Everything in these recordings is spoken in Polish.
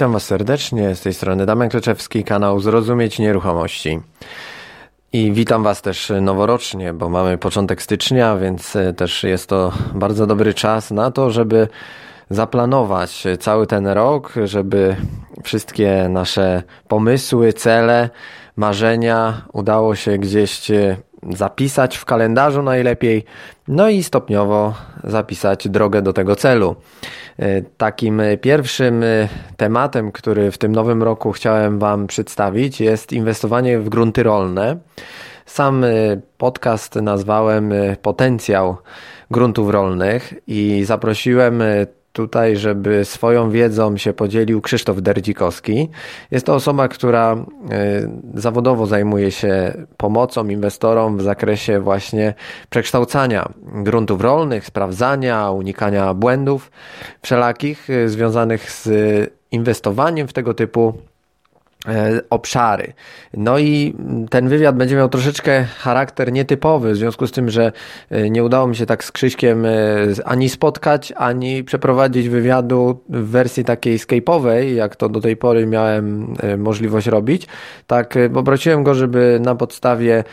Witam Was serdecznie, z tej strony Damian Kleczewski, kanał Zrozumieć Nieruchomości. I witam Was też noworocznie, bo mamy początek stycznia, więc e, też jest to bardzo dobry czas na to, żeby zaplanować cały ten rok, żeby wszystkie nasze pomysły, cele, marzenia udało się gdzieś e, zapisać w kalendarzu najlepiej, no i stopniowo zapisać drogę do tego celu. E, takim pierwszym e, tematem, który w tym nowym roku chciałem Wam przedstawić, jest inwestowanie w grunty rolne. Sam e, podcast nazwałem Potencjał gruntów rolnych i zaprosiłem tutaj, żeby swoją wiedzą się podzielił Krzysztof Derdzikowski. Jest to osoba, która e, zawodowo zajmuje się pomocą inwestorom w zakresie właśnie przekształcania gruntów rolnych, sprawdzania, unikania błędów wszelakich e, związanych z inwestowaniem w tego typu obszary. No i ten wywiad będzie miał troszeczkę charakter nietypowy, w związku z tym, że e, nie udało mi się tak z Krzyśkiem e, ani spotkać, ani przeprowadzić wywiadu w wersji takiej skype'owej, jak to do tej pory miałem możliwość robić. Tak, poprosiłem go, żeby na podstawie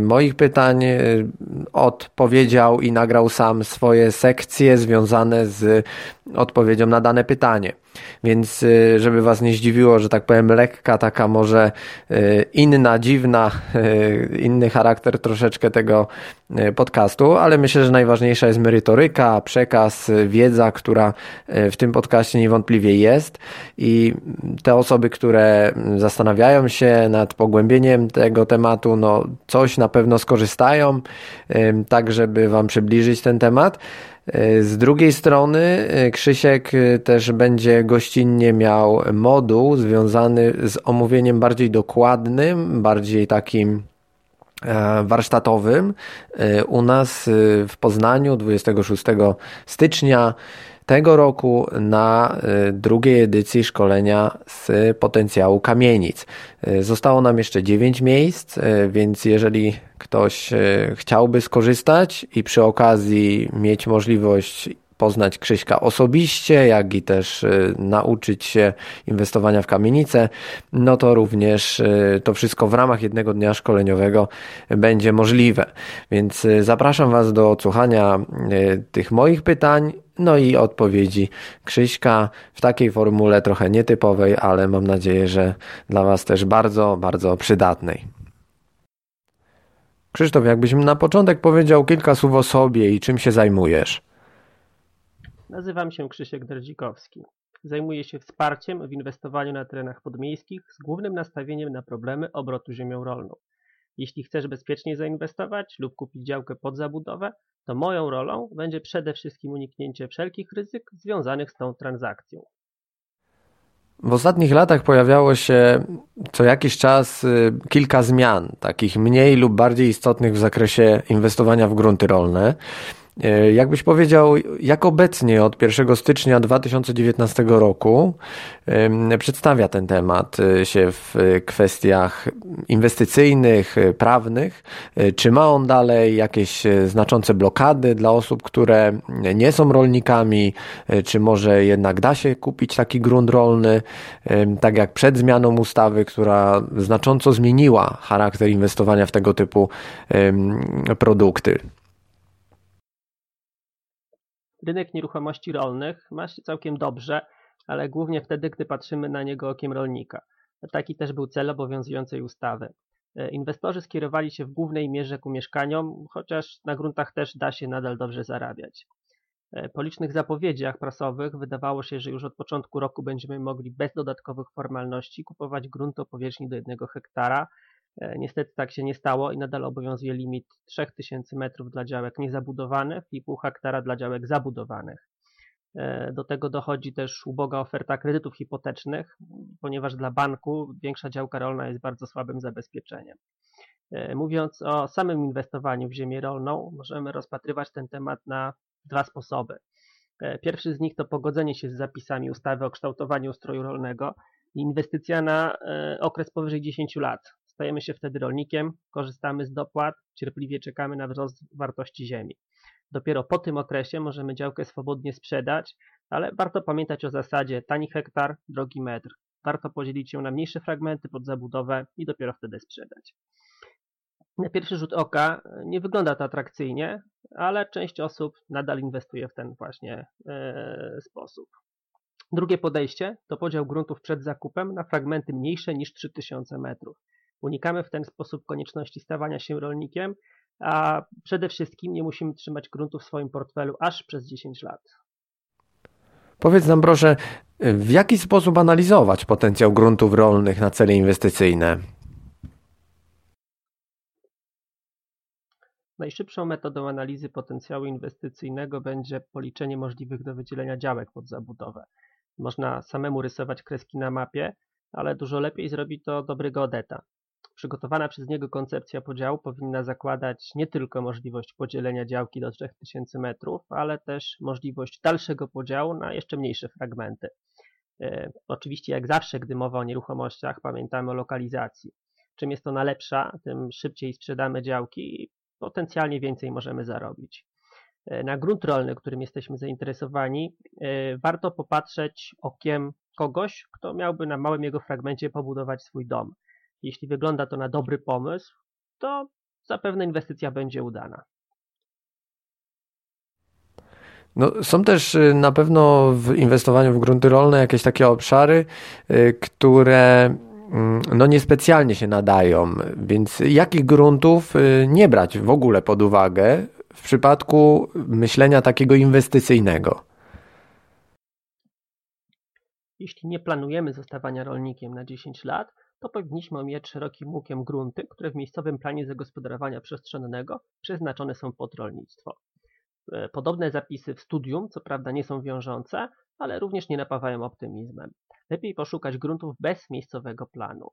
moich pytań odpowiedział i nagrał sam swoje sekcje związane z odpowiedzią na dane pytanie. Więc y, żeby was nie zdziwiło, że tak powiem lekka, taka może inna, dziwna, inny charakter troszeczkę tego podcastu, ale myślę, że najważniejsza jest merytoryka, przekaz, wiedza, która w tym podcaście niewątpliwie jest i te osoby, które zastanawiają się nad pogłębieniem tego tematu, no coś na pewno skorzystają, tak żeby wam przybliżyć ten temat. E, z drugiej strony e, Krzysiek e, też będzie gościnnie miał moduł związany z omówieniem bardziej dokładnym, bardziej takim warsztatowym u nas w Poznaniu 26 stycznia tego roku na y, drugiej edycji szkolenia z potencjału kamienic. Y, zostało nam jeszcze 9 miejsc, y, więc jeżeli ktoś chciałby skorzystać i przy okazji mieć możliwość poznać Krzyśka osobiście, jak i też y, nauczyć się inwestowania w kamienice, no to również y, to wszystko w ramach jednego dnia szkoleniowego będzie możliwe. Więc y, zapraszam Was do odsłuchania tych moich pytań, no i odpowiedzi Krzyśka w takiej formule trochę nietypowej, ale mam nadzieję, że dla Was też bardzo, bardzo przydatnej. Krzysztof, jakbyś na początek powiedział kilka słów o sobie i czym się zajmujesz? Nazywam się Krzysiek Derdzikowski. Zajmuję się wsparciem w inwestowaniu na terenach podmiejskich z głównym nastawieniem na problemy obrotu ziemią rolną. Jeśli chcesz bezpiecznie zainwestować lub kupić działkę pod zabudowę, to moją rolą będzie przede wszystkim uniknięcie wszelkich ryzyk związanych z tą transakcją. W ostatnich latach pojawiało się co jakiś czas y, kilka zmian, takich mniej lub bardziej istotnych w zakresie inwestowania w grunty rolne. E, jakbyś powiedział, jak obecnie od 1 stycznia 2019 roku przedstawia ten temat e, się w kwestiach inwestycyjnych, e, prawnych? Czy ma on dalej jakieś znaczące blokady dla osób, które nie są rolnikami? Czy może jednak da się kupić taki grunt rolny, tak jak przed zmianą ustawy, która znacząco zmieniła charakter inwestowania w tego typu produkty? Rynek nieruchomości rolnych ma się całkiem dobrze, ale głównie wtedy, gdy patrzymy na niego okiem rolnika. Taki też był cel obowiązującej ustawy. E, inwestorzy skierowali się w głównej mierze ku mieszkaniom, chociaż na gruntach też da się nadal dobrze zarabiać. E, po licznych zapowiedziach prasowych wydawało się, że już od początku roku będziemy mogli bez dodatkowych formalności kupować grunt o powierzchni do jednego hektara, niestety tak się nie stało i nadal obowiązuje limit 3000 metrów dla działek niezabudowanych i pół hektara dla działek zabudowanych. E, do tego dochodzi też uboga oferta kredytów hipotecznych, ponieważ dla banku większa działka rolna jest bardzo słabym zabezpieczeniem. E, mówiąc o samym inwestowaniu w ziemię rolną, możemy rozpatrywać ten temat na dwa sposoby. Pierwszy z nich to pogodzenie się z zapisami ustawy o kształtowaniu ustroju rolnego i inwestycja na okres powyżej 10 lat. Stajemy się wtedy rolnikiem, korzystamy z dopłat, cierpliwie czekamy na wzrost wartości ziemi. Dopiero po tym okresie możemy działkę swobodnie sprzedać ale warto pamiętać o zasadzie tani hektar, drogi metr. Warto podzielić się na mniejsze fragmenty pod zabudowę i dopiero wtedy sprzedać. Na pierwszy rzut oka nie wygląda to atrakcyjnie, ale część osób nadal inwestuje w ten właśnie e, sposób. Drugie podejście to podział gruntów przed zakupem na fragmenty mniejsze niż 3000 metrów. Unikamy w ten sposób konieczności stawania się rolnikiem, a przede wszystkim nie musimy trzymać gruntu w swoim portfelu aż przez 10 lat. Powiedz nam proszę, w jaki sposób analizować potencjał gruntów rolnych na cele inwestycyjne? Najszybszą metodą analizy potencjału inwestycyjnego będzie policzenie możliwych do wydzielenia działek pod zabudowę. Można samemu rysować kreski na mapie, ale dużo lepiej zrobi to dobry geodeta. Przygotowana przez niego koncepcja podziału powinna zakładać nie tylko możliwość podzielenia działki do 3000 metrów, ale też możliwość dalszego podziału na jeszcze mniejsze fragmenty. E, oczywiście, jak zawsze, gdy mowa o nieruchomościach, pamiętamy o lokalizacji. Czym jest ona lepsza, tym szybciej sprzedamy działki i potencjalnie więcej możemy zarobić. E, na grunt rolny, którym jesteśmy zainteresowani, e, warto popatrzeć okiem kogoś, kto miałby na małym jego fragmencie pobudować swój dom. Jeśli wygląda to na dobry pomysł, to zapewne inwestycja będzie udana. No, są też y, na pewno w inwestowaniu w grunty rolne jakieś takie obszary, y, które mm, no niespecjalnie się nadają, więc jakich gruntów y, nie brać w ogóle pod uwagę w przypadku myślenia takiego inwestycyjnego? Jeśli nie planujemy zostawania rolnikiem na 10 lat, to powinniśmy omijać szerokim łukiem grunty, które w miejscowym planie zagospodarowania przestrzennego przeznaczone są pod rolnictwo. E, podobne zapisy w studium, co prawda nie są wiążące, ale również nie napawają optymizmem. Lepiej poszukać gruntów bez miejscowego planu.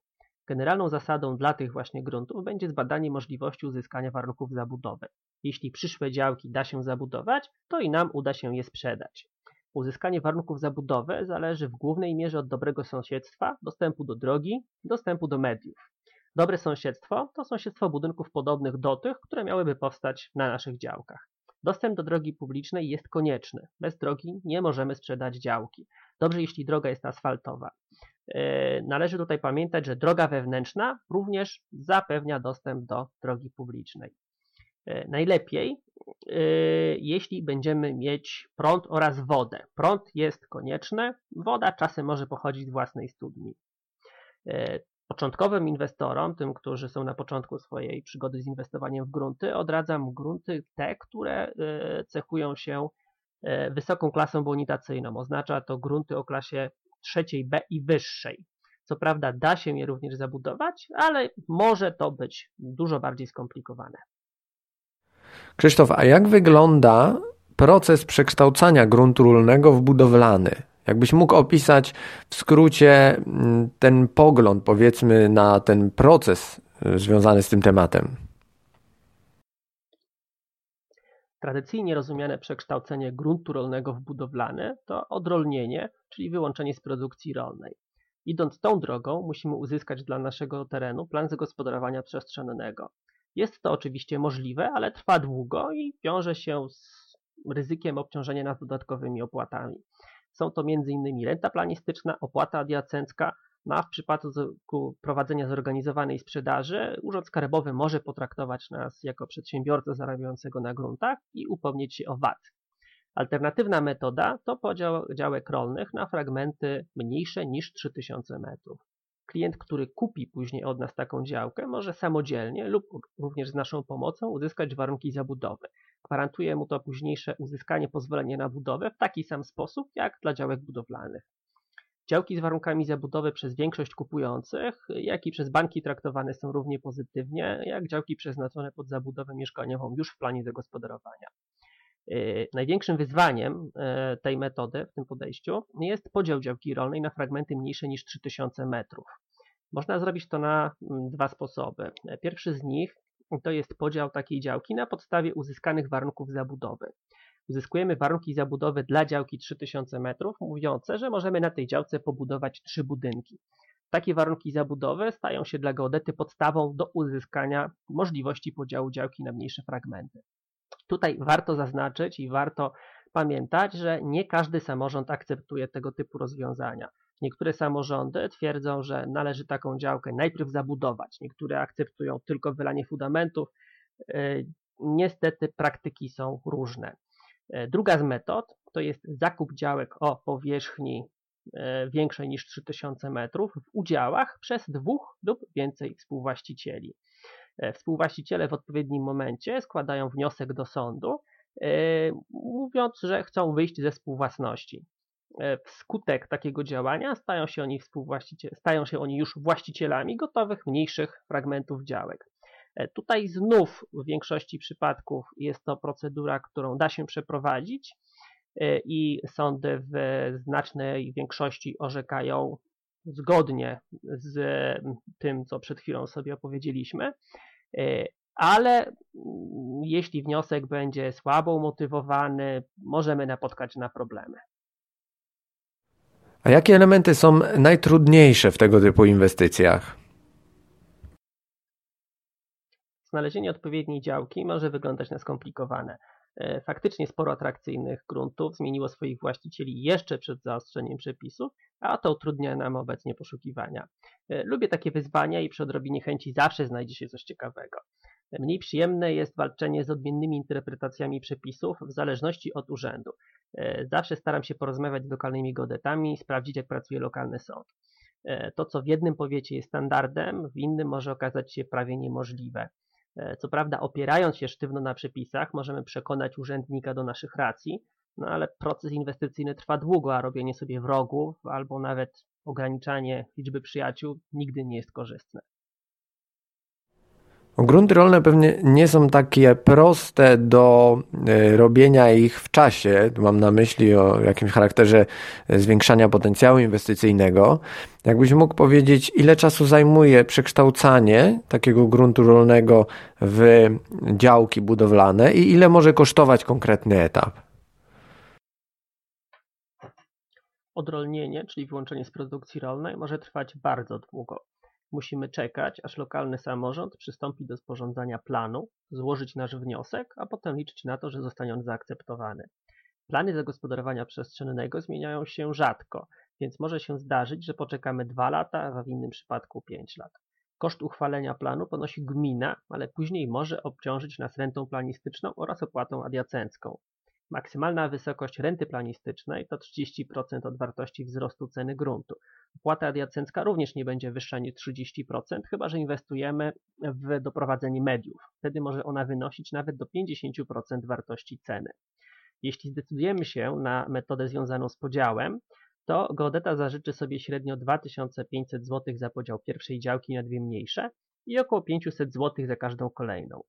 Generalną zasadą dla tych właśnie gruntów będzie zbadanie możliwości uzyskania warunków zabudowy. Jeśli przyszłe działki da się zabudować, to i nam uda się je sprzedać. Uzyskanie warunków zabudowy zależy w głównej mierze od dobrego sąsiedztwa, dostępu do drogi, dostępu do mediów. Dobre sąsiedztwo to sąsiedztwo budynków podobnych do tych, które miałyby powstać na naszych działkach. Dostęp do drogi publicznej jest konieczny. Bez drogi nie możemy sprzedać działki. Dobrze, jeśli droga jest asfaltowa. E, należy tutaj pamiętać, że droga wewnętrzna również zapewnia dostęp do drogi publicznej. E, najlepiej, e, jeśli będziemy mieć prąd oraz wodę. Prąd jest konieczny, woda czasem może pochodzić z własnej studni. E, początkowym inwestorom, tym, którzy są na początku swojej przygody z inwestowaniem w grunty, odradzam grunty te, które cechują się wysoką klasą bonitacyjną. Oznacza to grunty o klasie trzeciej B i wyższej. Co prawda da się je również zabudować, ale może to być dużo bardziej skomplikowane. Krzysztof, a jak wygląda proces przekształcania gruntu rolnego w budowlany? Jakbyś mógł opisać w skrócie mm, ten pogląd, powiedzmy, na ten proces y, związany z tym tematem? Tradycyjnie rozumiane przekształcenie gruntu rolnego w budowlany to odrolnienie, czyli wyłączenie z produkcji rolnej. Idąc tą drogą, musimy uzyskać dla naszego terenu plan zagospodarowania przestrzennego. Jest to oczywiście możliwe, ale trwa długo i wiąże się z ryzykiem obciążenia nas dodatkowymi opłatami. Są to m.in. renta planistyczna, opłata adiacencka, no a w przypadku prowadzenia zorganizowanej sprzedaży Urząd Skarbowy może potraktować nas jako przedsiębiorcę zarabiającego na gruntach i upomnieć się o VAT. Alternatywna metoda to podział działek rolnych na fragmenty mniejsze niż 3000 metrów. Klient, który kupi później od nas taką działkę, może samodzielnie lub również z naszą pomocą uzyskać warunki zabudowy. Gwarantuje mu to późniejsze uzyskanie pozwolenia na budowę w taki sam sposób jak dla działek budowlanych. Działki z warunkami zabudowy przez większość kupujących, jak i przez banki traktowane są równie pozytywnie, jak działki przeznaczone pod zabudowę mieszkaniową już w planie zagospodarowania. Y, największym wyzwaniem y, tej metody w tym podejściu jest podział działki rolnej na fragmenty mniejsze niż 3000 metrów. Można zrobić to na mm, dwa sposoby. Pierwszy z nich to jest podział takiej działki na podstawie uzyskanych warunków zabudowy. Uzyskujemy warunki zabudowy dla działki 3000 metrów, mówiące, że możemy na tej działce pobudować trzy budynki. Takie warunki zabudowy stają się dla geodety podstawą do uzyskania możliwości podziału działki na mniejsze fragmenty. Tutaj warto zaznaczyć i warto pamiętać, że nie każdy samorząd akceptuje tego typu rozwiązania. Niektóre samorządy twierdzą, że należy taką działkę najpierw zabudować, niektóre akceptują tylko wylanie fundamentów. E, niestety praktyki są różne. E, druga z metod to jest zakup działek o powierzchni e, większej niż 3000 metrów w udziałach przez dwóch lub więcej współwłaścicieli. Współwłaściciele w odpowiednim momencie składają wniosek do sądu, mówiąc, że chcą wyjść ze współwłasności. E, wskutek takiego działania stają się oni, stają się oni już właścicielami gotowych mniejszych fragmentów działek. E, tutaj znów w większości przypadków jest to procedura, którą da się przeprowadzić e, i sądy w znacznej większości orzekają zgodnie z tym, co przed chwilą sobie opowiedzieliśmy, ale mm, jeśli wniosek będzie słabo umotywowany, możemy napotkać na problemy. A jakie elementy są najtrudniejsze w tego typu inwestycjach? Znalezienie odpowiedniej działki może wyglądać na skomplikowane. E, faktycznie sporo atrakcyjnych gruntów zmieniło swoich właścicieli jeszcze przed zaostrzeniem przepisów, a to utrudnia nam obecnie poszukiwania. E, lubię takie wyzwania i przy odrobinie chęci zawsze znajdzie się coś ciekawego. Mniej przyjemne jest walczenie z odmiennymi interpretacjami przepisów w zależności od urzędu. E, zawsze staram się porozmawiać z lokalnymi godetami i sprawdzić, jak pracuje lokalny sąd. To, co w jednym powiecie jest standardem, w innym może okazać się prawie niemożliwe. E, co prawda, opierając się sztywno na przepisach, możemy przekonać urzędnika do naszych racji, no ale proces inwestycyjny trwa długo, a robienie sobie wrogów albo nawet ograniczanie liczby przyjaciół nigdy nie jest korzystne. Grunty rolne pewnie nie są takie proste do e, robienia ich w czasie. Mam na myśli o jakimś charakterze e, zwiększania potencjału inwestycyjnego. Jakbyś mógł powiedzieć, ile czasu zajmuje przekształcanie takiego gruntu rolnego w działki budowlane i ile może kosztować konkretny etap? Odrolnienie, czyli wyłączenie z produkcji rolnej, może trwać bardzo długo. Musimy czekać, aż lokalny samorząd przystąpi do sporządzania planu, złożyć nasz wniosek, a potem liczyć na to, że zostanie on zaakceptowany. Plany zagospodarowania przestrzennego zmieniają się rzadko, więc może się zdarzyć, że poczekamy dwa lata, a w innym przypadku pięć lat. Koszt uchwalenia planu ponosi gmina, ale później może obciążyć nas rentą planistyczną oraz opłatą adiacencką. Maksymalna wysokość renty planistycznej to 30% od wartości wzrostu ceny gruntu. Opłata adiacencka również nie będzie wyższa niż 30%, chyba że inwestujemy w doprowadzenie mediów. Wtedy może ona wynosić nawet do 50% wartości ceny. Jeśli zdecydujemy się na metodę związaną z podziałem, to geodeta zażyczy sobie średnio 2500 zł za podział pierwszej działki na dwie mniejsze i około 500 zł za każdą kolejną.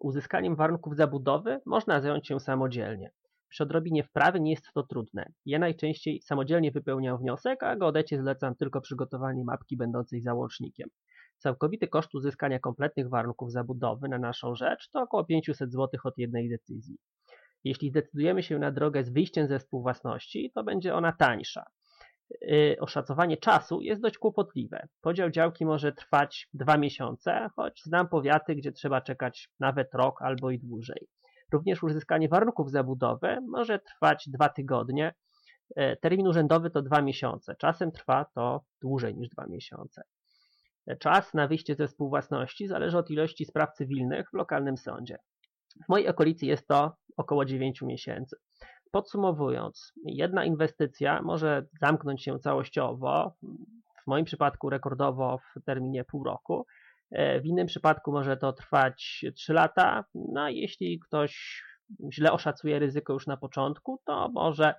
Uzyskaniem warunków zabudowy można zająć się samodzielnie. Przy odrobinie wprawy nie jest to trudne. Ja najczęściej samodzielnie wypełniam wniosek, a geodecie zlecam tylko przygotowanie mapki będącej załącznikiem. Całkowity koszt uzyskania kompletnych warunków zabudowy na naszą rzecz to około 500 zł od jednej decyzji. Jeśli zdecydujemy się na drogę z wyjściem ze współwłasności, to będzie ona tańsza. Y, oszacowanie czasu jest dość kłopotliwe. Podział działki może trwać dwa miesiące, choć znam powiaty, gdzie trzeba czekać nawet rok albo i dłużej. Również uzyskanie warunków zabudowy może trwać dwa tygodnie. Y, termin urzędowy to dwa miesiące. Czasem trwa to dłużej niż dwa miesiące. Czas na wyjście ze współwłasności zależy od ilości spraw cywilnych w lokalnym sądzie. W mojej okolicy jest to około 9 miesięcy. Podsumowując, jedna inwestycja może zamknąć się całościowo, w moim przypadku rekordowo w terminie pół roku, w innym przypadku może to trwać 3 lata, no a jeśli ktoś źle oszacuje ryzyko już na początku, to może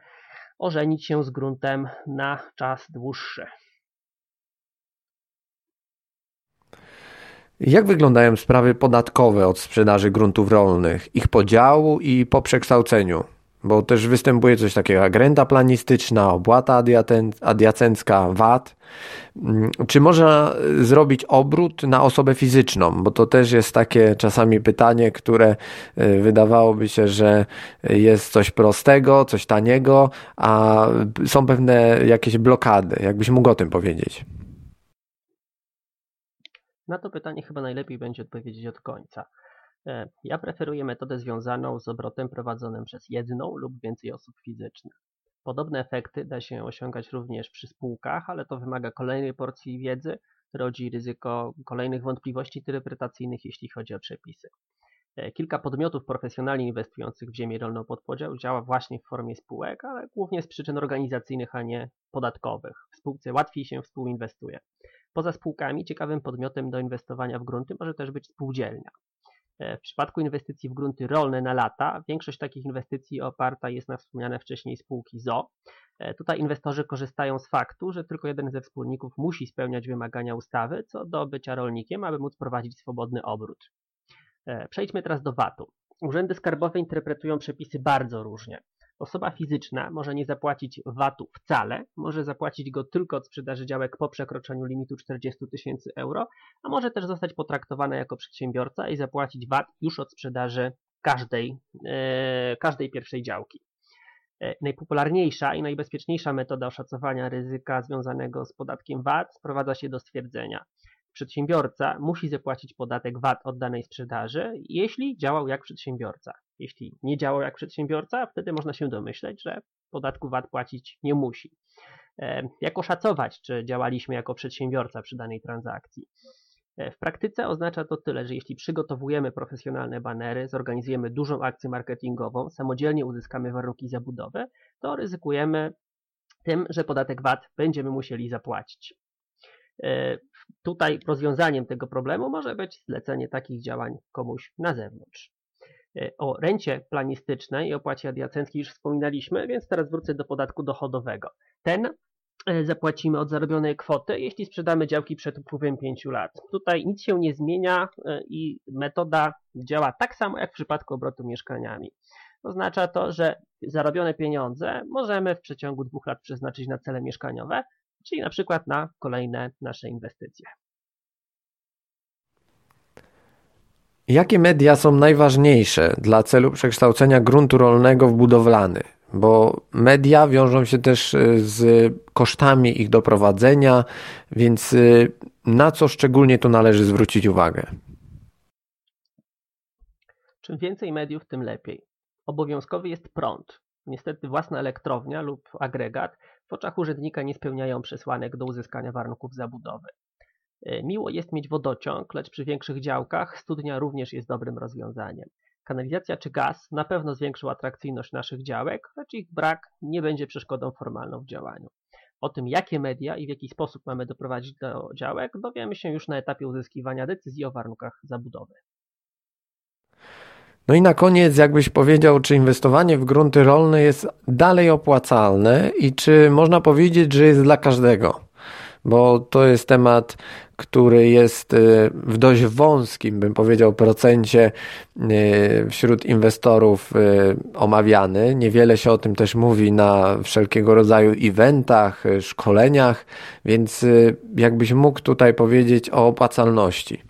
ożenić się z gruntem na czas dłuższy. Jak wyglądają sprawy podatkowe od sprzedaży gruntów rolnych, ich podziału i po przekształceniu? Bo też występuje coś takiego jak renta planistyczna, opłata adiacencka, VAT. Mm, czy można zrobić obrót na osobę fizyczną? Bo to też jest takie czasami pytanie, które y, wydawałoby się, że jest coś prostego, coś taniego, a są pewne jakieś blokady. Jakbyś mógł o tym powiedzieć? Na to pytanie chyba najlepiej będzie odpowiedzieć od końca. E, ja preferuję metodę związaną z obrotem prowadzonym przez jedną lub więcej osób fizycznych. Podobne efekty da się osiągać również przy spółkach, ale to wymaga kolejnej porcji wiedzy, rodzi ryzyko kolejnych wątpliwości interpretacyjnych, jeśli chodzi o przepisy. E, kilka podmiotów profesjonalnie inwestujących w ziemię rolną pod podział działa właśnie w formie spółek, ale głównie z przyczyn organizacyjnych, a nie podatkowych. W spółce łatwiej się współinwestuje. Poza spółkami ciekawym podmiotem do inwestowania w grunty może też być spółdzielnia. E, w przypadku inwestycji w grunty rolne na lata, większość takich inwestycji oparta jest na wspomniane wcześniej spółki ZO. E, tutaj inwestorzy korzystają z faktu, że tylko jeden ze wspólników musi spełniać wymagania ustawy co do bycia rolnikiem, aby móc prowadzić swobodny obrót. E, przejdźmy teraz do VAT-u. Urzędy skarbowe interpretują przepisy bardzo różnie. Osoba fizyczna może nie zapłacić VAT-u wcale, może zapłacić go tylko od sprzedaży działek po przekroczeniu limitu 40 tysięcy euro, a może też zostać potraktowana jako przedsiębiorca i zapłacić VAT już od sprzedaży każdej, e, każdej pierwszej działki. E, najpopularniejsza i najbezpieczniejsza metoda oszacowania ryzyka związanego z podatkiem VAT sprowadza się do stwierdzenia, Przedsiębiorca musi zapłacić podatek VAT od danej sprzedaży, jeśli działał jak przedsiębiorca. Jeśli nie działał jak przedsiębiorca, wtedy można się domyśleć, że podatku VAT płacić nie musi. E, jak oszacować, czy działaliśmy jako przedsiębiorca przy danej transakcji? E, w praktyce oznacza to tyle, że jeśli przygotowujemy profesjonalne banery, zorganizujemy dużą akcję marketingową, samodzielnie uzyskamy warunki zabudowy, to ryzykujemy tym, że podatek VAT będziemy musieli zapłacić. E, tutaj rozwiązaniem tego problemu może być zlecenie takich działań komuś na zewnątrz. E, o rencie planistycznej i opłacie adiacenckiej już wspominaliśmy, więc teraz wrócę do podatku dochodowego. Ten e, zapłacimy od zarobionej kwoty, jeśli sprzedamy działki przed upływem 5 lat. Tutaj nic się nie zmienia i metoda działa tak samo jak w przypadku obrotu mieszkaniami. Oznacza to, że zarobione pieniądze możemy w przeciągu dwóch lat przeznaczyć na cele mieszkaniowe, czyli na przykład na kolejne nasze inwestycje. Jakie media są najważniejsze dla celu przekształcenia gruntu rolnego w budowlany? Bo media wiążą się też y, z kosztami ich doprowadzenia, więc y, na co szczególnie tu należy zwrócić uwagę? Czym więcej mediów, tym lepiej. Obowiązkowy jest prąd. Niestety własna elektrownia lub agregat w oczach urzędnika nie spełniają przesłanek do uzyskania warunków zabudowy. E, miło jest mieć wodociąg, lecz przy większych działkach studnia również jest dobrym rozwiązaniem. Kanalizacja czy gaz na pewno zwiększą atrakcyjność naszych działek, lecz ich brak nie będzie przeszkodą formalną w działaniu. O tym, jakie media i w jaki sposób mamy doprowadzić do działek, dowiemy się już na etapie uzyskiwania decyzji o warunkach zabudowy. No i na koniec, jakbyś powiedział, czy inwestowanie w grunty rolne jest dalej opłacalne i czy można powiedzieć, że jest dla każdego? Bo to jest temat, który jest y, w dość wąskim, bym powiedział, procencie y, wśród inwestorów y, omawiany. Niewiele się o tym też mówi na wszelkiego rodzaju eventach, szkoleniach, więc jakbyś mógł tutaj powiedzieć o opłacalności.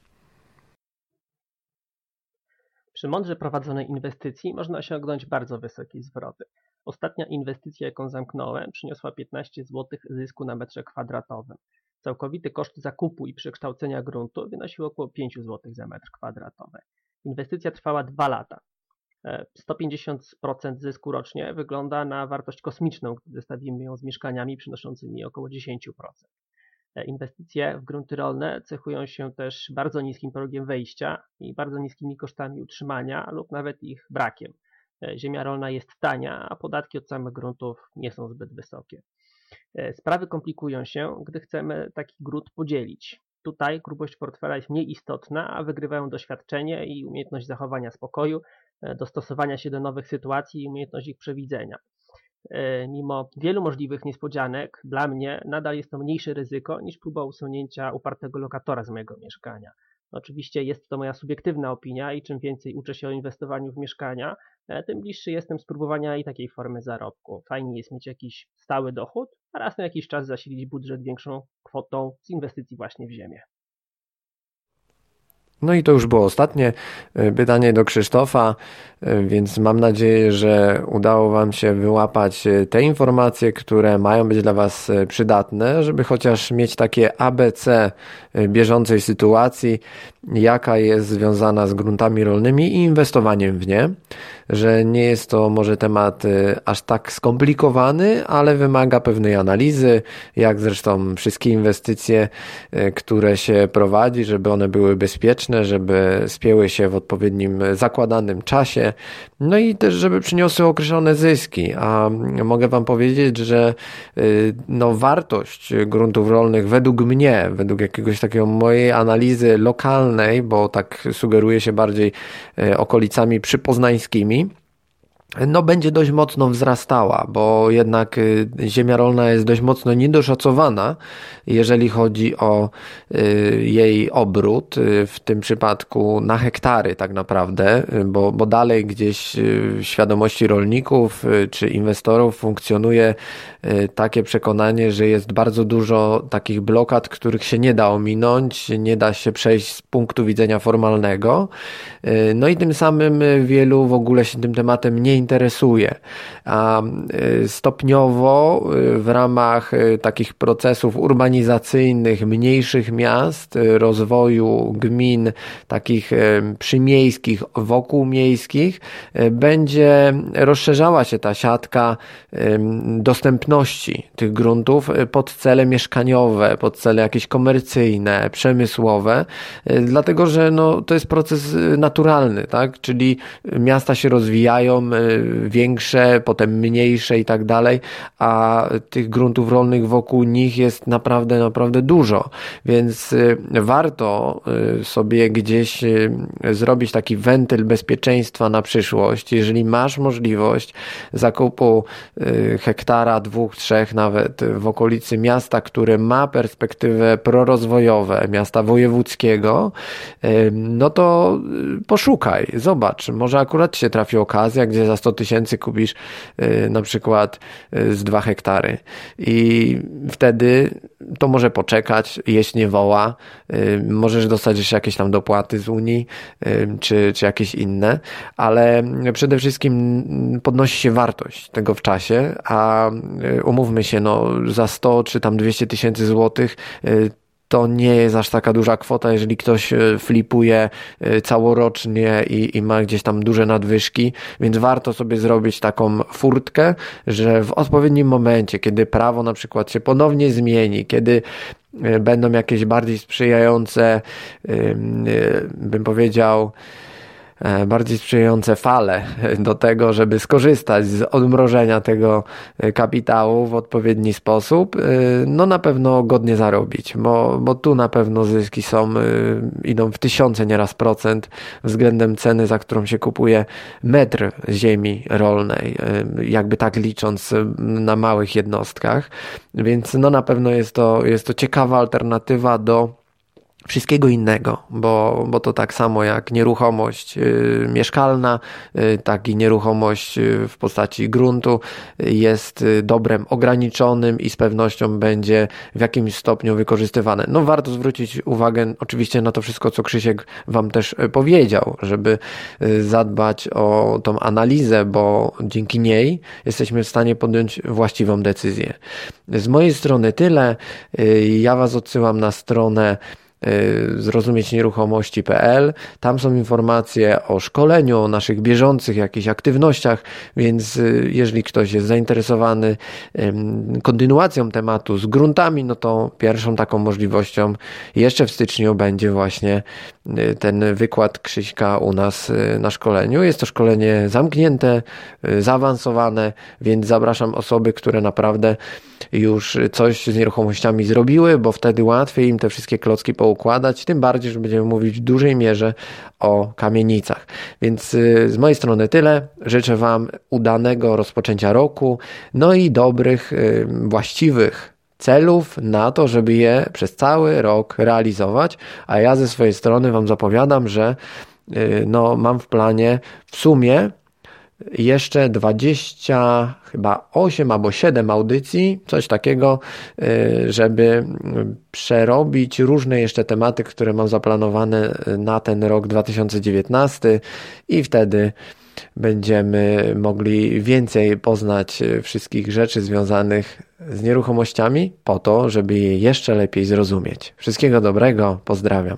Przy mądrze prowadzonej inwestycji można osiągnąć bardzo wysokie zwroty. Ostatnia inwestycja, jaką zamknąłem, przyniosła 15 zł zysku na metrze kwadratowym. Całkowity koszt zakupu i przekształcenia gruntu wynosił około 5 zł za metr kwadratowy. Inwestycja trwała 2 lata. 150% e, zysku rocznie wygląda na wartość kosmiczną, gdy zestawimy ją z mieszkaniami przynoszącymi około 10%. E, inwestycje w grunty rolne cechują się też bardzo niskim progiem wejścia i bardzo niskimi kosztami utrzymania lub nawet ich brakiem. E, ziemia rolna jest tania, a podatki od samych gruntów nie są zbyt wysokie. E, sprawy komplikują się, gdy chcemy taki grunt podzielić. Tutaj grubość portfela jest mniej istotna, a wygrywają doświadczenie i umiejętność zachowania spokoju, dostosowania się do nowych sytuacji i umiejętność ich przewidzenia. E, mimo wielu możliwych niespodzianek, dla mnie nadal jest to mniejsze ryzyko niż próba usunięcia upartego lokatora z mojego mieszkania. Oczywiście jest to moja subiektywna opinia i czym więcej uczę się o inwestowaniu w mieszkania, e, tym bliższy jestem spróbowania i takiej formy zarobku. Fajnie jest mieć jakiś stały dochód, a raz na jakiś czas zasilić budżet większą kwotą z inwestycji właśnie w ziemię. No i to już było ostatnie e, pytanie do Krzysztofa, e, więc mam nadzieję, że udało Wam się wyłapać e, te informacje, które mają być dla Was przydatne, żeby chociaż mieć takie ABC bieżącej sytuacji, jaka jest związana z gruntami rolnymi i inwestowaniem w nie, że nie jest to może temat aż tak skomplikowany, ale wymaga pewnej analizy, jak zresztą wszystkie inwestycje, które się prowadzi, żeby one były bezpieczne żeby spięły się w odpowiednim zakładanym czasie, no i też, żeby przyniosły określone zyski. A mogę Wam powiedzieć, że y, no, wartość gruntów rolnych według mnie, według jakiegoś takiego mojej analizy lokalnej, bo tak sugeruje się bardziej y, okolicami przypoznańskimi, no będzie dość mocno wzrastała, bo jednak y, ziemia rolna jest dość mocno niedoszacowana, jeżeli chodzi o y, jej obrót, y, w tym przypadku na hektary tak naprawdę, bo, bo dalej gdzieś w świadomości rolników czy inwestorów funkcjonuje takie przekonanie, że jest bardzo dużo takich blokad, których się nie da ominąć, nie da się przejść z punktu widzenia formalnego. No i tym samym wielu w ogóle się tym tematem nie interesuje. A y, stopniowo y, w ramach y, takich procesów urbanizacyjnych mniejszych miast, rozwoju gmin takich przymiejskich, wokół miejskich, będzie rozszerzała się ta siatka dostępności tych gruntów pod cele mieszkaniowe, pod cele jakieś komercyjne, przemysłowe, dlatego że no, to jest proces naturalny, tak? czyli miasta się rozwijają, większe, potem mniejsze i tak dalej, a tych gruntów rolnych wokół nich jest naprawdę, naprawdę dużo, więc y, warto y, sobie gdzieś y, zrobić taki wentyl bezpieczeństwa na przyszłość. Jeżeli masz możliwość zakupu hektara, dwóch, trzech nawet w okolicy miasta, które ma perspektywę prorozwojowe, miasta wojewódzkiego, no to poszukaj, zobacz, może akurat się trafi okazja, gdzie za 100 tysięcy kupisz y, na przykład y, z 2 hektary. I wtedy to może poczekać, jeść nie woła, y, możesz dostać jeszcze jakieś tam dopłaty z Unii czy, czy jakieś inne, ale przede wszystkim podnosi się wartość tego w czasie, a umówmy się, no za 100 czy tam 200 tysięcy złotych to nie jest aż taka duża kwota, jeżeli ktoś e, flipuje e, całorocznie i, i ma gdzieś tam duże nadwyżki, więc warto sobie zrobić taką furtkę, że w odpowiednim momencie, kiedy prawo na przykład się ponownie zmieni, kiedy e, będą jakieś bardziej sprzyjające, bym powiedział, bardziej sprzyjające fale do tego, żeby skorzystać z odmrożenia tego e, kapitału w odpowiedni sposób, e, no na pewno godnie zarobić, bo, bo tu na pewno zyski są, idą w tysiące nieraz procent względem ceny, za którą się kupuje metr ziemi rolnej, jakby tak licząc na małych jednostkach, więc no na pewno jest to, jest to ciekawa alternatywa do wszystkiego innego, bo, bo to tak samo jak nieruchomość y, mieszkalna, y, tak i nieruchomość y, w postaci gruntu jest dobrem ograniczonym i z pewnością będzie w jakimś stopniu wykorzystywane. No warto zwrócić uwagę oczywiście na to wszystko, co Krzysiek Wam też powiedział, żeby zadbać o tą analizę, bo dzięki niej jesteśmy w stanie podjąć właściwą decyzję. Z mojej strony tyle. Ja Was odsyłam na stronę zrozumieć nieruchomości.pl. Tam są informacje o szkoleniu, o naszych bieżących jakichś aktywnościach, więc y, jeżeli ktoś jest zainteresowany kontynuacją tematu z gruntami, no to pierwszą taką możliwością jeszcze w styczniu będzie właśnie y, ten wykład Krzyśka u nas na szkoleniu. Jest to szkolenie zamknięte, zaawansowane, więc zapraszam osoby, które naprawdę już coś z nieruchomościami zrobiły, bo wtedy łatwiej im te wszystkie klocki poukładać, tym bardziej, że będziemy mówić w dużej mierze o kamienicach. Więc y, z mojej strony tyle. Życzę Wam udanego rozpoczęcia roku, no i dobrych, y, właściwych celów na to, żeby je przez cały rok realizować, a ja ze swojej strony Wam zapowiadam, że y, no, mam w planie w sumie jeszcze 20, chyba 8 albo 7 audycji, coś takiego, y, żeby przerobić różne jeszcze tematy, które mam zaplanowane na ten rok 2019 i wtedy będziemy mogli więcej poznać wszystkich rzeczy związanych z nieruchomościami, po to, żeby je jeszcze lepiej zrozumieć. Wszystkiego dobrego, pozdrawiam.